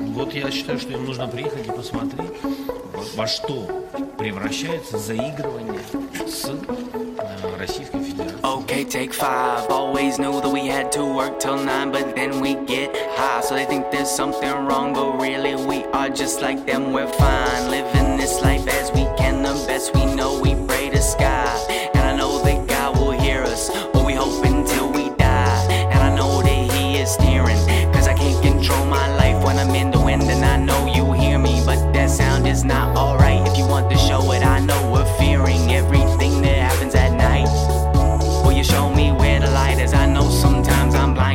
вот я считаю, что им нужно приехать и посмотреть, во что превращается заигрывание с э, Российской Федерацией. Okay, take five. Always knew that we had to work till nine, but then we get high. So they think there's something wrong, but really we are just like them. We're fine, living this life as we can, the best we know. We pray to sky,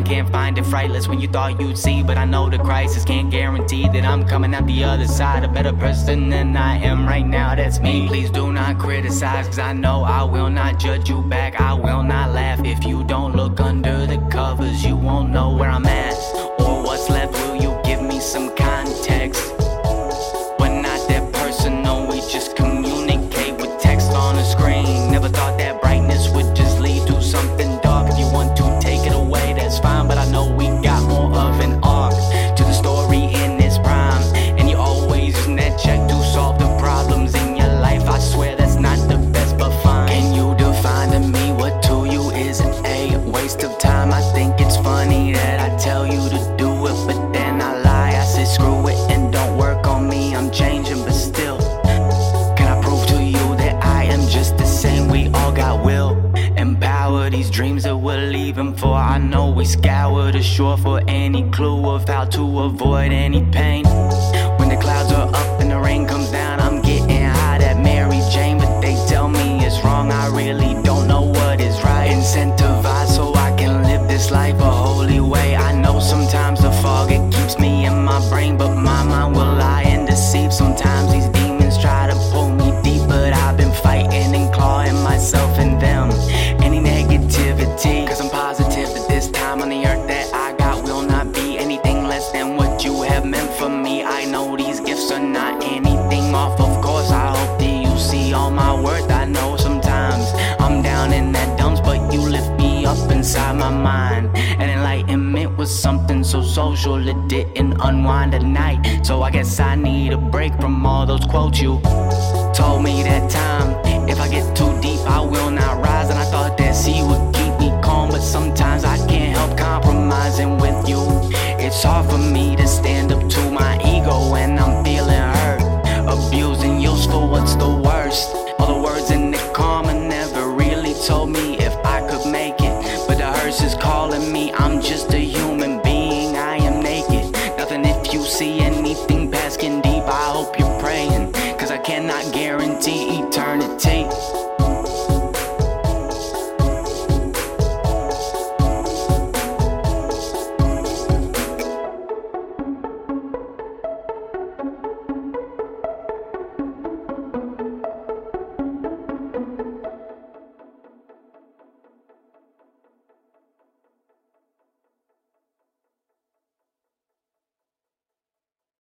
can't find it frightless when you thought you'd see. But I know the crisis can't guarantee that I'm coming out the other side a better person than I am right now. That's me. Please do not criticize, cause I know I will not judge you back. I will not laugh if you don't look under dreams that we're leaving for. I know we scour the shore for any clue of how to avoid any pain. When the clouds are up and the rain comes down, are not anything off, of course. I hope that you see all my worth. I know sometimes I'm down in that dumps, but you lift me up inside my mind. And enlightenment was something so social, it didn't unwind at night. So I guess I need a break from all those quotes you told me that time. If I get too deep, I will not rise. And I thought that sea would keep me calm, but sometimes I can't help compromising with you. It's hard for me to stand just a human being. I am naked. Nothing if you see anything past deep. I hope you're praying. Cause I cannot guarantee eternity.